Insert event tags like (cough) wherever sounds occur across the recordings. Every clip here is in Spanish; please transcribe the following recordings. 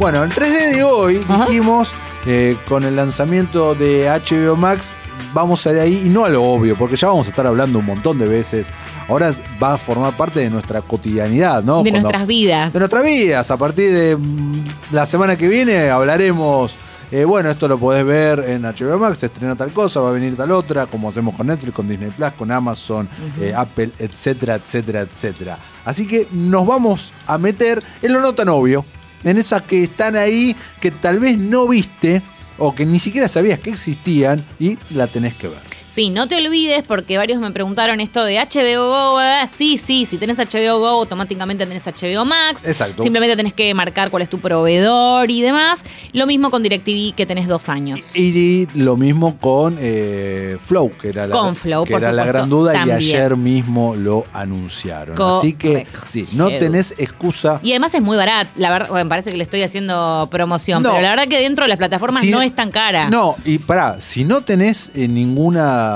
Bueno, el 3D de hoy Ajá. dijimos eh, con el lanzamiento de HBO Max vamos a ir ahí y no a lo obvio, porque ya vamos a estar hablando un montón de veces. Ahora va a formar parte de nuestra cotidianidad, ¿no? de Cuando- nuestras vidas. de nuestras vidas. A partir de mm, la semana que viene hablaremos. eh, bueno, esto lo podés ver en HBO Max, se estrena tal cosa, va a venir tal otra, como hacemos con Netflix, con Disney Plus, con Amazon, eh, Apple, etcétera, etcétera, etcétera. Así que nos vamos a meter en lo no tan obvio, en esas que están ahí, que tal vez no viste o que ni siquiera sabías que existían y la tenés que ver. Sí, no te olvides porque varios me preguntaron esto de HBO Go. ¿verdad? Sí, sí, si tenés HBO Go, automáticamente tenés HBO Max. Exacto. Simplemente tenés que marcar cuál es tu proveedor y demás. Lo mismo con DirecTV que tenés dos años. Y lo mismo con eh, Flow, que era la, Con Flow, que por era la gran duda también. y ayer mismo lo anunciaron. Así que sí, no tenés excusa. Y además es muy barato. La verdad, bueno, me parece que le estoy haciendo promoción. No. Pero la verdad que dentro de las plataformas Si no- es tan cara. No, y pará, si no tenés eh, ninguna.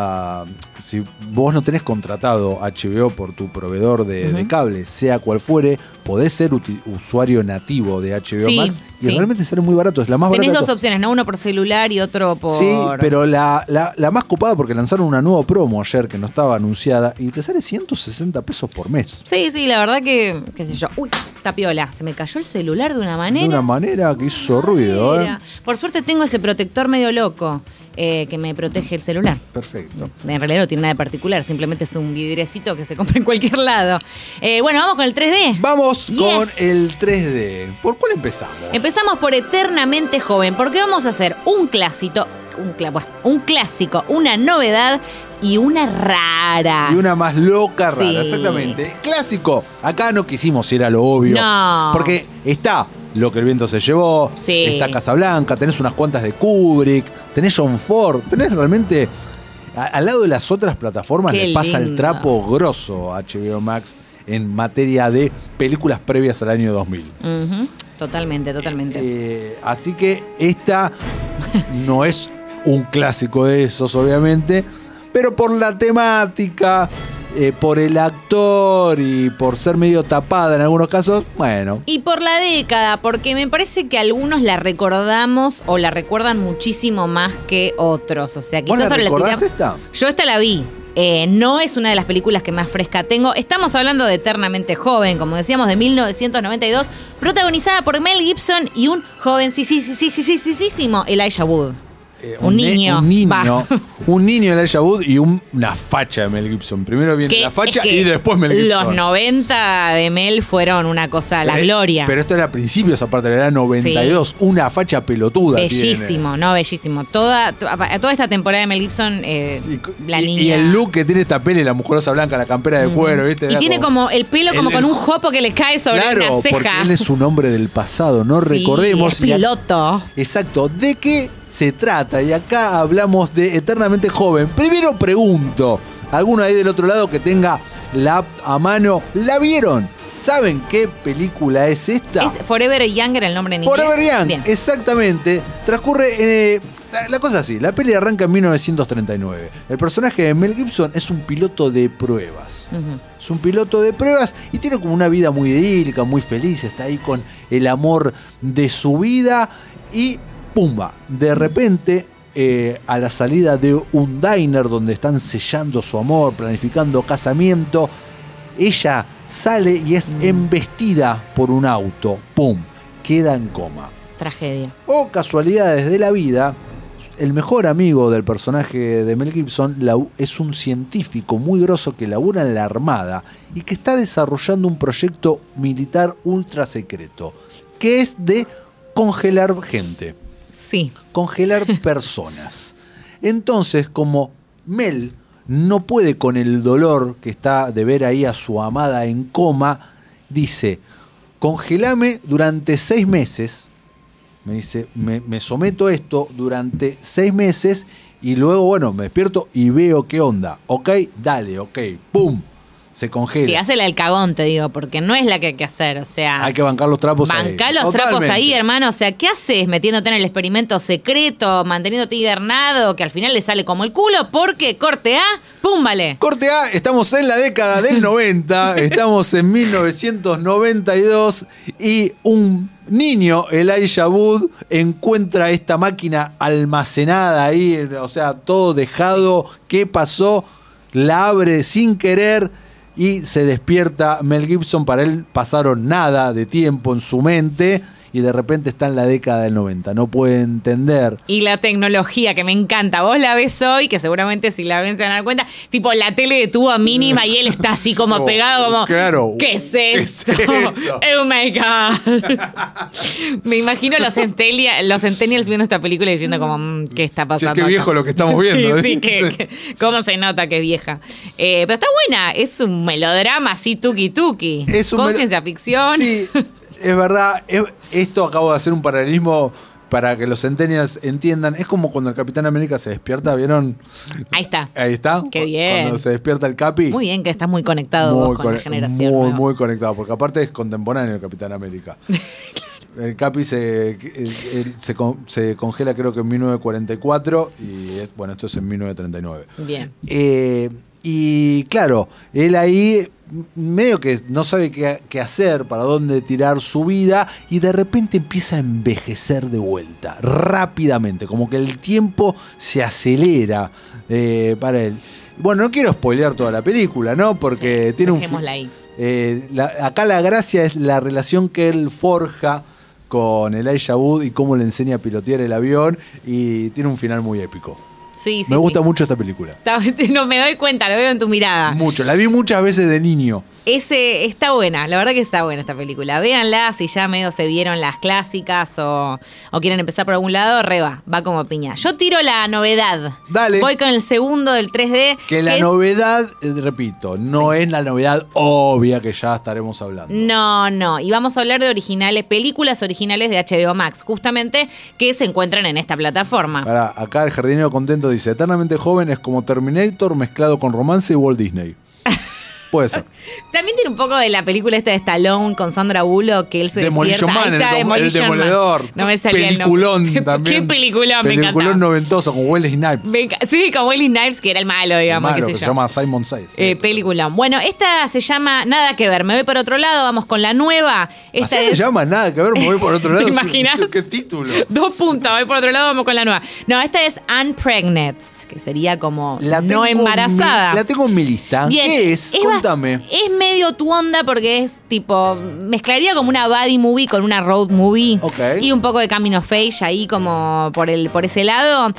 Si vos no tenés contratado HBO por tu proveedor de, de cable, sea cual fuere, podés ser usuario nativo de HBO Sí, Max y sí. realmente sale muy barato. Es la más Tenés barata. dos opciones, ¿no? Uno por celular y otro por. Sí, pero la, la- la más copada porque lanzaron una nueva promo ayer que no estaba anunciada y te sale 160 pesos por mes. Sí, sí, la verdad que, qué sé yo. Uy, tapiola, se me cayó el celular de una manera. De una manera que hizo ruido, ¿eh? Por suerte tengo ese protector medio loco eh, que me protege el celular. Perfecto. En realidad no tiene nada de particular, simplemente es un vidrecito que se compra en cualquier lado. Eh, bueno, vamos con el 3D. Vamos Yes. con el 3D. ¿Por cuál empezamos? Empezamos por Eternamente Joven, porque vamos a hacer un clásico, un, un clásico, una novedad y una rara. Y una más loca, rara, Sí. exactamente. Clásico. Acá no quisimos ir a lo obvio. No. Porque está Lo que el viento se llevó, Sí. está Casablanca, tenés unas cuantas de Kubrick, tenés John Ford, tenés realmente. a- al lado de las otras plataformas Qué le pasa el trapo grosso a HBO Max en materia de películas previas al año 2000. Ujú, Totalmente, totalmente. Eh, así que esta (laughs) no es un clásico de esos, obviamente, pero por la temática, eh, por el actor y por ser medio tapada en algunos casos, bueno. Y por la década, porque me parece que algunos la recordamos o la recuerdan muchísimo más que otros. O sea, ¿Vos quizás la recordás tiramos- esta? Yo esta la vi. Eh, no es una de las películas que más fresca tengo. Estamos hablando de Eternamente Joven, como decíamos, de 1992, protagonizada por Mel Gibson y un joven, sí, sí, sí, sí, sí, sí, sí, sí, sí, Elijah Wood. Eh, un, niño. Un niño. Un niño Elijah Wood y un- una facha de Mel Gibson. Primero viene Que- la facha es que y después Mel Gibson. Los 90 de Mel fueron una cosa, la Eh, gloria. Pero esto era a principios, aparte de la edad 92. Una facha pelotuda. tiene. Bellísimo, no, bellísimo. Toda, to- toda esta temporada de Mel Gibson, eh, Y, la y- niña. y el look que tiene esta peli, la musculosa blanca, la campera de cuero, ¿viste? Y tiene como el pelo como el- con un jopo que le cae sobre claro, una ceja. porque él es un hombre del pasado, no Sí, recordemos. Es y piloto. Exacto, ¿de qué se trata? Y acá hablamos de Eternamente Joven. Primero pregunto, ¿alguno ahí del otro lado que tenga la app a mano, la vieron? ¿Saben qué película es esta? Es Forever Younger el nombre en inglés. Forever Young, Bien. exactamente. Transcurre. eh, la, la cosa es así: la peli arranca en 1939. El personaje de Mel Gibson es un piloto de pruebas. Es un piloto de pruebas y tiene como una vida muy idílica, muy feliz. Está ahí con el amor de su vida y ¡pumba! De repente. eh, a la salida de un diner donde están sellando su amor, planificando casamiento, ella sale y es embestida por un auto. ¡Pum! Queda en coma. Tragedia. O casualidades de la vida, el mejor amigo del personaje de Mel Gibson es un científico muy grosso que labura en la Armada y que está desarrollando un proyecto militar ultra secreto, que es de congelar gente, Sí. congelar (laughs) personas. Entonces, como Mel no puede con el dolor que está de ver ahí a su amada en coma, dice, congelame durante seis meses. Me dice, me, me someto a esto durante seis meses y luego, bueno, me despierto y veo qué onda. Ok, dale, ok, ¡pum! Se congela. Sí, hacela el cagón, te digo, porque no es la que hay que hacer. O sea. Hay que bancar los trapos ahí. Bancar los trapos ahí, hermano. O sea, ¿qué haces metiéndote en el experimento secreto, manteniéndote hibernado, que al final le sale como el culo? Porque corte A, pum, vale. Corte A, estamos en la década del (laughs) 90, estamos en 1992 y un Niño, Elijah Wood encuentra esta máquina almacenada ahí, o sea, todo dejado. ¿Qué pasó? La abre sin querer y se despierta Mel Gibson. Para él pasaron nada de tiempo en su mente y de repente está en la década del 90. No puede entender. Y la tecnología que me encanta. Vos la ves hoy, que seguramente si la ven se van a dar cuenta, tipo la tele de tubo mínima y él está así como (laughs) No, pegado, como. claro. ¿Qué es ¿Qué es esto? esto? (laughs) Oh my God. (laughs) me imagino los, centelia- los centennials viendo esta película y diciendo como, mm, ¿qué está pasando? qué acá? viejo lo que estamos viendo, sí, sí, que, que- cómo se nota que es vieja. Eh, pero está buena, es un melodrama así tuki tuki. Es un con ciencia ficción. Sí, es verdad. Es- esto acabo de hacer un paralelismo para que los centennials entiendan. Es como cuando el Capitán América se despierta, ¿vieron? Ahí está. Ahí está. Qué bien. Cuando se despierta el Capi. Muy bien que estás muy conectado vos con la generación. Muy, nueva. muy conectado, porque aparte es contemporáneo el Capitán América. (laughs) El Capi se, el- el- se, con- se congela creo que en 1944 y es- bueno, esto es en 1939. Bien. Eh, y claro, él ahí medio que no sabe qué, qué hacer, para dónde tirar su vida, y de repente empieza a envejecer de vuelta, rápidamente, como que el tiempo se acelera eh, para él. Bueno, no quiero spoilear toda la película, ¿no? Porque Sí, tiene un... ahí. eh, la- acá la gracia es la relación que él forja con Elijah Wood y cómo le enseña a pilotear el avión y tiene un final muy épico. Sí, sí. Me gusta sí. mucho esta película. (laughs) No me doy cuenta, lo veo en tu mirada. Mucho. La vi muchas veces de niño. Ese está buena, la verdad que está buena esta película. Véanla si ya medio se vieron las clásicas o, o quieren empezar por algún lado, reba, va como piña. Yo tiro la novedad. Dale. Voy con el segundo del 3D. Que la novedad, eh, repito, no es la novedad obvia que ya estaremos hablando. No, no. Y vamos a hablar de originales, películas originales de HBO Max, justamente que se encuentran en esta plataforma. Pará, acá el jardinero contento dice, eternamente joven es como Terminator mezclado con romance y Walt Disney. Puede ser. (laughs) También tiene un poco de la película esta de Stallone con Sandra Bullock que él se Demolition. Man, el, el Demolition Man. demoledor. No me salía el. Peliculón (laughs) ¿Qué- también. Qué peliculón, me Peliculón noventoso con Wesley Snipes. Sí, con Wesley Snipes, que era el malo, digamos, Malo, qué que se llama Simon Says. Eh, peliculón. Bueno, esta se llama Nada que ver. Me voy por otro lado, vamos con la nueva. Esta Así es... se llama, nada que ver, me voy por otro (laughs) lado. ¿Te imaginas? ¿Qué, título? Dos puntos, voy por otro lado, vamos con la nueva. No, esta es Unpregnant, que sería como La no embarazada. mi- la tengo en mi lista. Bien, ¿Qué es? bas- Contame. Es medio tu onda porque es tipo. Mezclaría como una buddy movie con una road movie. Ok. Y un poco de Camino of Age ahí como por, el, por ese lado.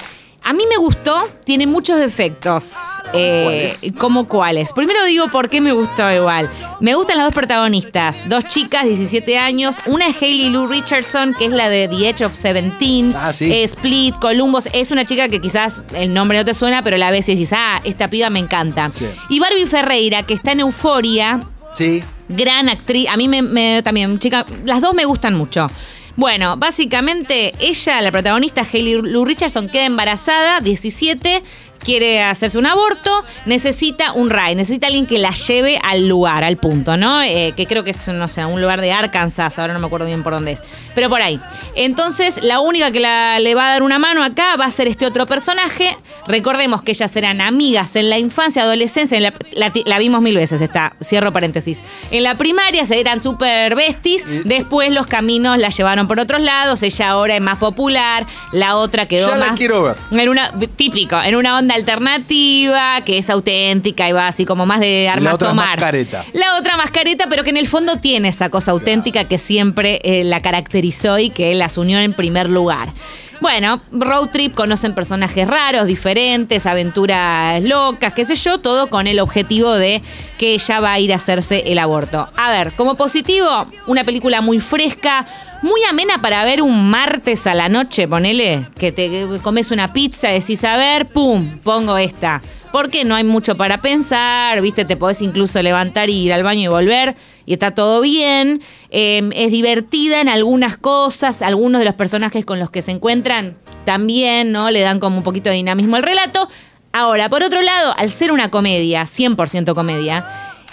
A mí me gustó, tiene muchos defectos. Eh, ¿Cómo cuáles? Primero digo por qué me gustó igual. Me gustan las dos protagonistas, dos chicas, 17 años. Una es Hailey Lou Richardson, que es la de The Edge of Seventeen. Ah, sí. Eh, Split, Columbus. Es una chica que quizás el nombre no te suena, pero la ves y dices, ah, esta piba me encanta. Sí. Y Barbie Ferreira, que está en Euforia, Sí. gran actriz. A mí me, me- también, chica, las dos me gustan mucho. Bueno, básicamente ella, la protagonista, Hailey Lou Richardson, queda embarazada, 17, quiere hacerse un aborto, necesita un ride, necesita alguien que la lleve al lugar, al punto, ¿no? Eh, que creo que es, no sé, un lugar de Arkansas, ahora no me acuerdo bien por dónde es, pero por ahí. Entonces, la única que la- le va a dar una mano acá va a ser este otro personaje. Recordemos que ellas eran amigas en la infancia, adolescencia, en la, la la vimos mil veces, está, cierro paréntesis. En la primaria se eran súper besties, después los caminos la llevaron por otros lados, ella ahora es más popular, la otra quedó Ya la más... quiero ver. En una, típico, en una onda alternativa, que es auténtica y va así como más de armas otra es tomar. más careta. La otra más careta, pero que en el fondo tiene esa cosa auténtica que siempre eh, la caracterizó y que las unió en primer lugar. Bueno, road trip, conocen personajes raros, diferentes, aventuras locas, qué sé yo, todo con el objetivo de que ella va a ir a hacerse el aborto. A ver, como positivo, una película muy fresca, muy amena para ver un martes a la noche, ponele, que te comes una pizza, decís, a ver, pum, pongo esta. Porque no hay mucho para pensar, viste, te podés incluso levantar y ir al baño y volver y está todo bien. Eh, es divertida en algunas cosas, algunos de los personajes con los que se encuentran también, ¿no? Le dan como un poquito de dinamismo al relato. Ahora, por otro lado, al ser una comedia, 100% comedia,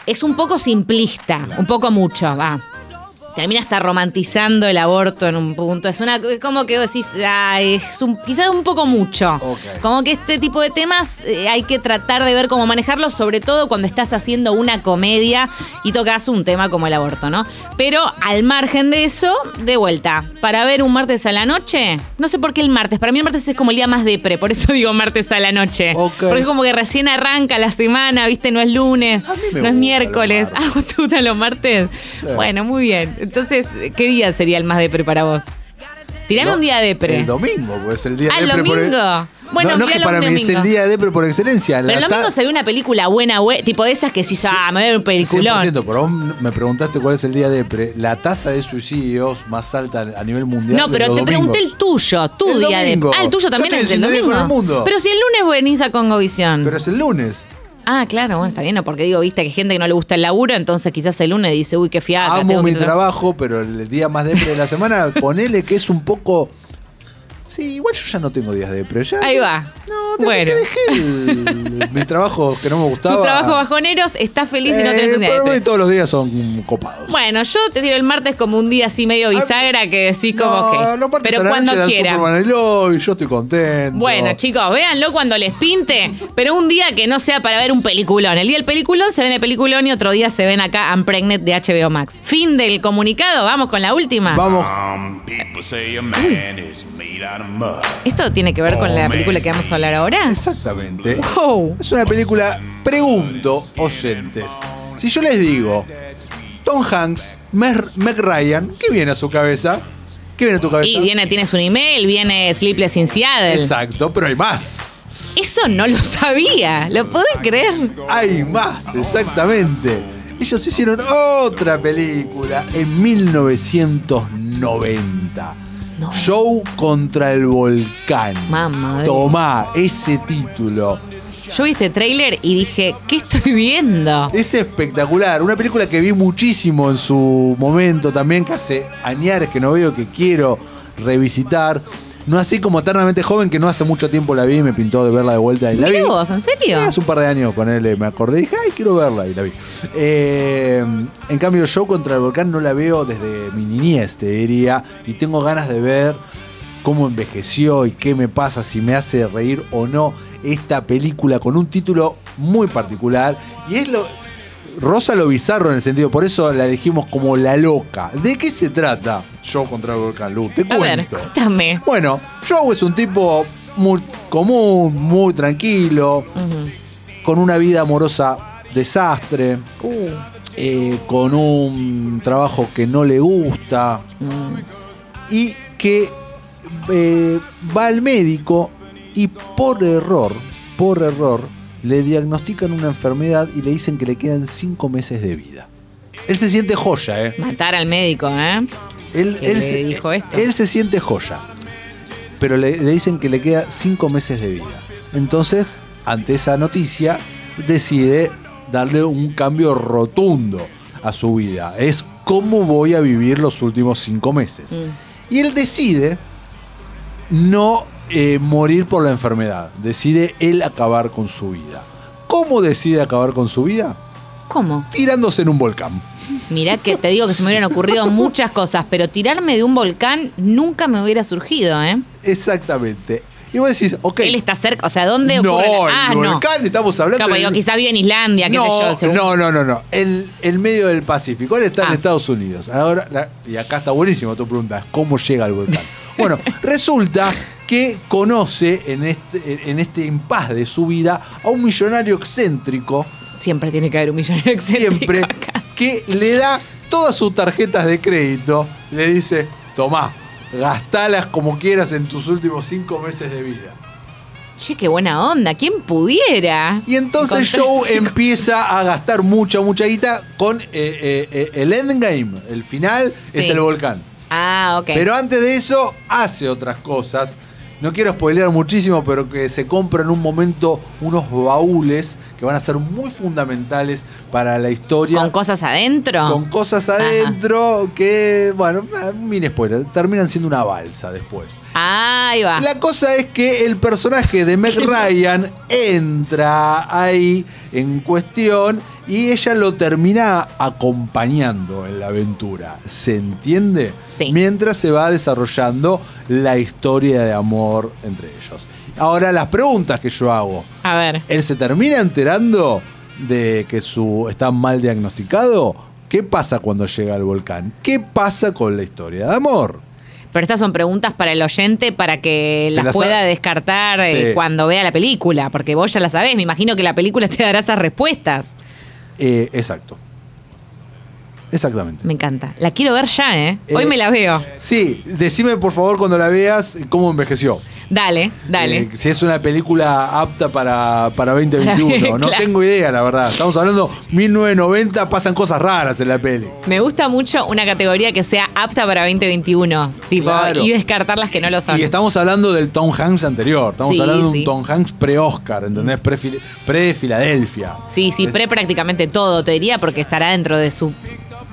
es un poco simplista, un poco mucho, va. Termina hasta romantizando el aborto en un punto. Es una es como que decís, ah, es un, quizás un poco mucho. Como que este tipo de temas eh, hay que tratar de ver cómo manejarlos, sobre todo cuando estás haciendo una comedia y tocas un tema como el aborto, ¿no? Pero al margen de eso, de vuelta, para ver un martes a la noche, no sé por qué el martes, para mí el martes es como el día más depre, por eso (laughs) digo martes a la noche. Porque es como que recién arranca la semana, ¿viste? No es lunes, no es miércoles. Ah, ¿vos (laughs) ¿te gustan los martes? Bueno, muy bien. Entonces, ¿qué día sería el más depre para vos? Tirame No, un día depre. El domingo, pues el día Ah, el depre por- domingo. Bueno, no, no que para un mí es el domingo. día de depre por excelencia. Pero el domingo ta- se ve una película buena, bue- tipo de esas que si ah, me ver un peliculón. 100%, pero vos me preguntaste cuál es el día de depre. La tasa de suicidios más alta a nivel mundial. No, pero te pregunté el tuyo, tu El día de. domingo. Ah, el tuyo Yo también es el domingo. con el mundo. Pero si el lunes venís a Congovisión. Pero es el lunes. Ah, claro, bueno, está bien, ¿no? porque digo, viste que hay gente que no le gusta el laburo, entonces quizás el lunes dice, uy, qué fiaca. Amo tengo mi que trabajo, pero el día más depre de la semana, ponele que es un poco. Sí, igual yo ya no tengo días depre. Ya Ahí va. No, te, Bueno. te dejé el- mis trabajos que no me gustaban. Tu trabajo bajoneros, estás feliz y no tenés Eh, un día de pre. todos los días son copados. Bueno, yo te tiro el martes como un día así medio bisagra que decís como que. martes pero a la cuando noche dan quieran. Superman Eloy, yo estoy contento. Bueno, chicos, véanlo cuando les pinte, pero un día que no sea para ver un peliculón. El día del peliculón se ven el peliculón y otro día se ven acá Unpregnant de HBO Max. Fin del comunicado, vamos con la última. Vamos. Some people say a man is made out of mud. ¿Esto tiene que ver con la película que vamos a hablar ahora? Exactamente. Wow. Es una película, pregunto, oyentes. Si yo les digo, Tom Hanks, Meg, Meg Ryan, ¿qué viene a su cabeza? ¿Qué viene a tu cabeza? Y viene, tienes un email, viene Sleepless in Seattle. Exacto, pero hay más. Eso no lo sabía, ¿lo podés creer? Hay más, exactamente. Ellos hicieron otra película en 1990. No. Show contra el volcán. Mamá. Tomá ese título. Yo vi este tráiler y dije, ¿qué estoy viendo? Es espectacular. Una película que vi muchísimo en su momento también, que hace añares que no veo, que quiero revisitar. No así como eternamente joven, que no hace mucho tiempo la vi y me pintó de verla de vuelta y la vi. Vos, ¿en serio? Eh, Hace un par de años con él me acordé y dije, ay, quiero verla y la vi. Eh, en cambio, Show contra el volcán no la veo desde mi niñez, te diría, y tengo ganas de ver cómo envejeció y qué me pasa, si me hace reír o no esta película con un título muy particular. Y es lo. Rosa lo bizarro en el sentido, por eso la elegimos como la loca. ¿De qué se trata? Show contra el volcán, Lu, te A ver, cuento. cuéntame. Bueno, Joe es un tipo muy común, muy tranquilo, con una vida amorosa desastre, Uh, eh, con un trabajo que no le gusta mm. y que eh, va al médico y por error, por error, le diagnostican una enfermedad y le dicen que le quedan cinco meses de vida. Él se siente joya, ¿eh? Matar al médico, ¿eh? Él, que él le se, dijo esto. él se siente joya. Pero le, le dicen que le queda cinco meses de vida. Entonces, ante esa noticia, decide darle un cambio rotundo a su vida. Es cómo voy a vivir los últimos cinco meses. Mm. Y él decide no eh, morir por la enfermedad. Decide él acabar con su vida. ¿Cómo decide acabar con su vida? ¿Cómo? Tirándose en un volcán. Mirá que te digo que se me hubieran ocurrido (laughs) muchas cosas, pero tirarme de un volcán nunca me hubiera surgido, ¿eh? Exactamente. Y vos decís, ok. Él está cerca, o sea, ¿dónde no, ocurre? el ah, no. volcán, estamos hablando Claro, del- digo, quizá vive en Islandia, qué no, sé yo. según- no, no, no, no. El, el medio del Pacífico. Él está Ah. en Estados Unidos. Ahora, la- y acá está buenísimo tu pregunta. ¿Cómo llega al volcán? Bueno, (laughs) resulta que conoce en este, en este impas de su vida a un millonario excéntrico, Siempre tiene que haber un millonario excéntrico siempre, acá. que le da todas sus tarjetas de crédito. Le dice, tomá, gastalas como quieras en tus últimos cinco meses de vida. Che, qué buena onda. ¿Quién pudiera? Y entonces Joe cinco- empieza a gastar mucha, mucha guita con eh, eh, eh, el endgame. El final es el volcán. Ah, ok. Pero antes de eso, hace otras cosas. No quiero spoilear muchísimo, pero que se compra en un momento unos baúles que van a ser muy fundamentales para la historia. ¿Con cosas adentro? Con cosas adentro que, bueno, mini spoiler, terminan siendo una balsa después. Ahí va. La cosa es que el personaje de Meg (laughs) Ryan entra ahí en cuestión y ella lo termina acompañando en la aventura. ¿Se entiende? Sí. Mientras se va desarrollando la historia de amor entre ellos. Ahora, las preguntas que yo hago. A ver. ¿Él se termina enterando de que su está mal diagnosticado? ¿Qué pasa cuando llega al volcán? ¿Qué pasa con la historia de amor? Pero estas son preguntas para el oyente para que las las pueda descartar eh, cuando vea la película, porque vos ya la sabés, me imagino que la película (laughs) te dará esas respuestas. Eh, exacto. Exactamente. Me encanta. La quiero ver ya, ¿eh? Hoy Eh, me la veo. Sí, decime por favor cuando la veas cómo envejeció. Dale, dale. Eh, si es una película apta para, para (laughs) 2021. No Claro. tengo idea, la verdad. Estamos hablando 1990, pasan cosas raras en la peli. Me gusta mucho una categoría que sea apta para 2021, tipo, Claro. y descartar las que no lo son. Y estamos hablando del Tom Hanks anterior. Estamos Sí, hablando de un. Tom Hanks pre-Oscar, ¿entendés? Pre-Fil- Pre-Filadelfia. Sí, sí, pre prácticamente todo, te diría, porque estará dentro de su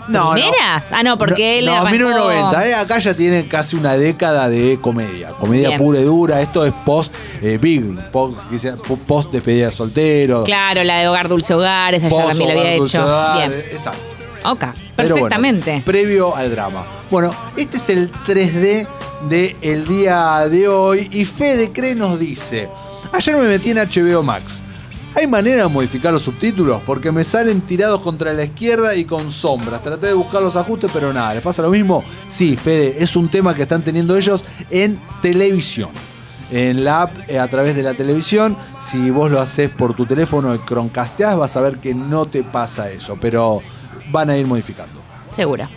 No, no. primeras. Ah, no, porque él No, arrancó- 1990. eh, acá ya tiene casi una década de comedia. Comedia Bien. pura y dura. Esto es post eh, Big, post, post despedida de soltero. Claro, la de Hogar Dulce Hogar, esa ya post también la había hecho. Hogar, Bien. eh, Exacto. Ok, bueno, perfectamente. previo al drama. Bueno, este es el 3D del día de hoy. Y Fede Cre nos dice: Ayer me metí en HBO Max. ¿Hay manera de modificar los subtítulos? Porque me salen tirados contra la izquierda y con sombras. Traté de buscar los ajustes, pero nada. ¿Les pasa lo mismo? Sí, Fede, es un tema que están teniendo ellos en televisión. En la app, eh, a través de la televisión, si vos lo haces por tu teléfono y croncasteás, vas a ver que no te pasa eso. Pero van a ir modificando. Seguro.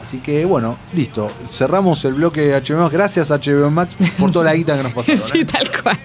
Así que bueno, listo. Cerramos el bloque de HBO Max. Gracias HBO Max por toda la guita que nos (laughs) pasaron. sí, ¿eh? tal cual.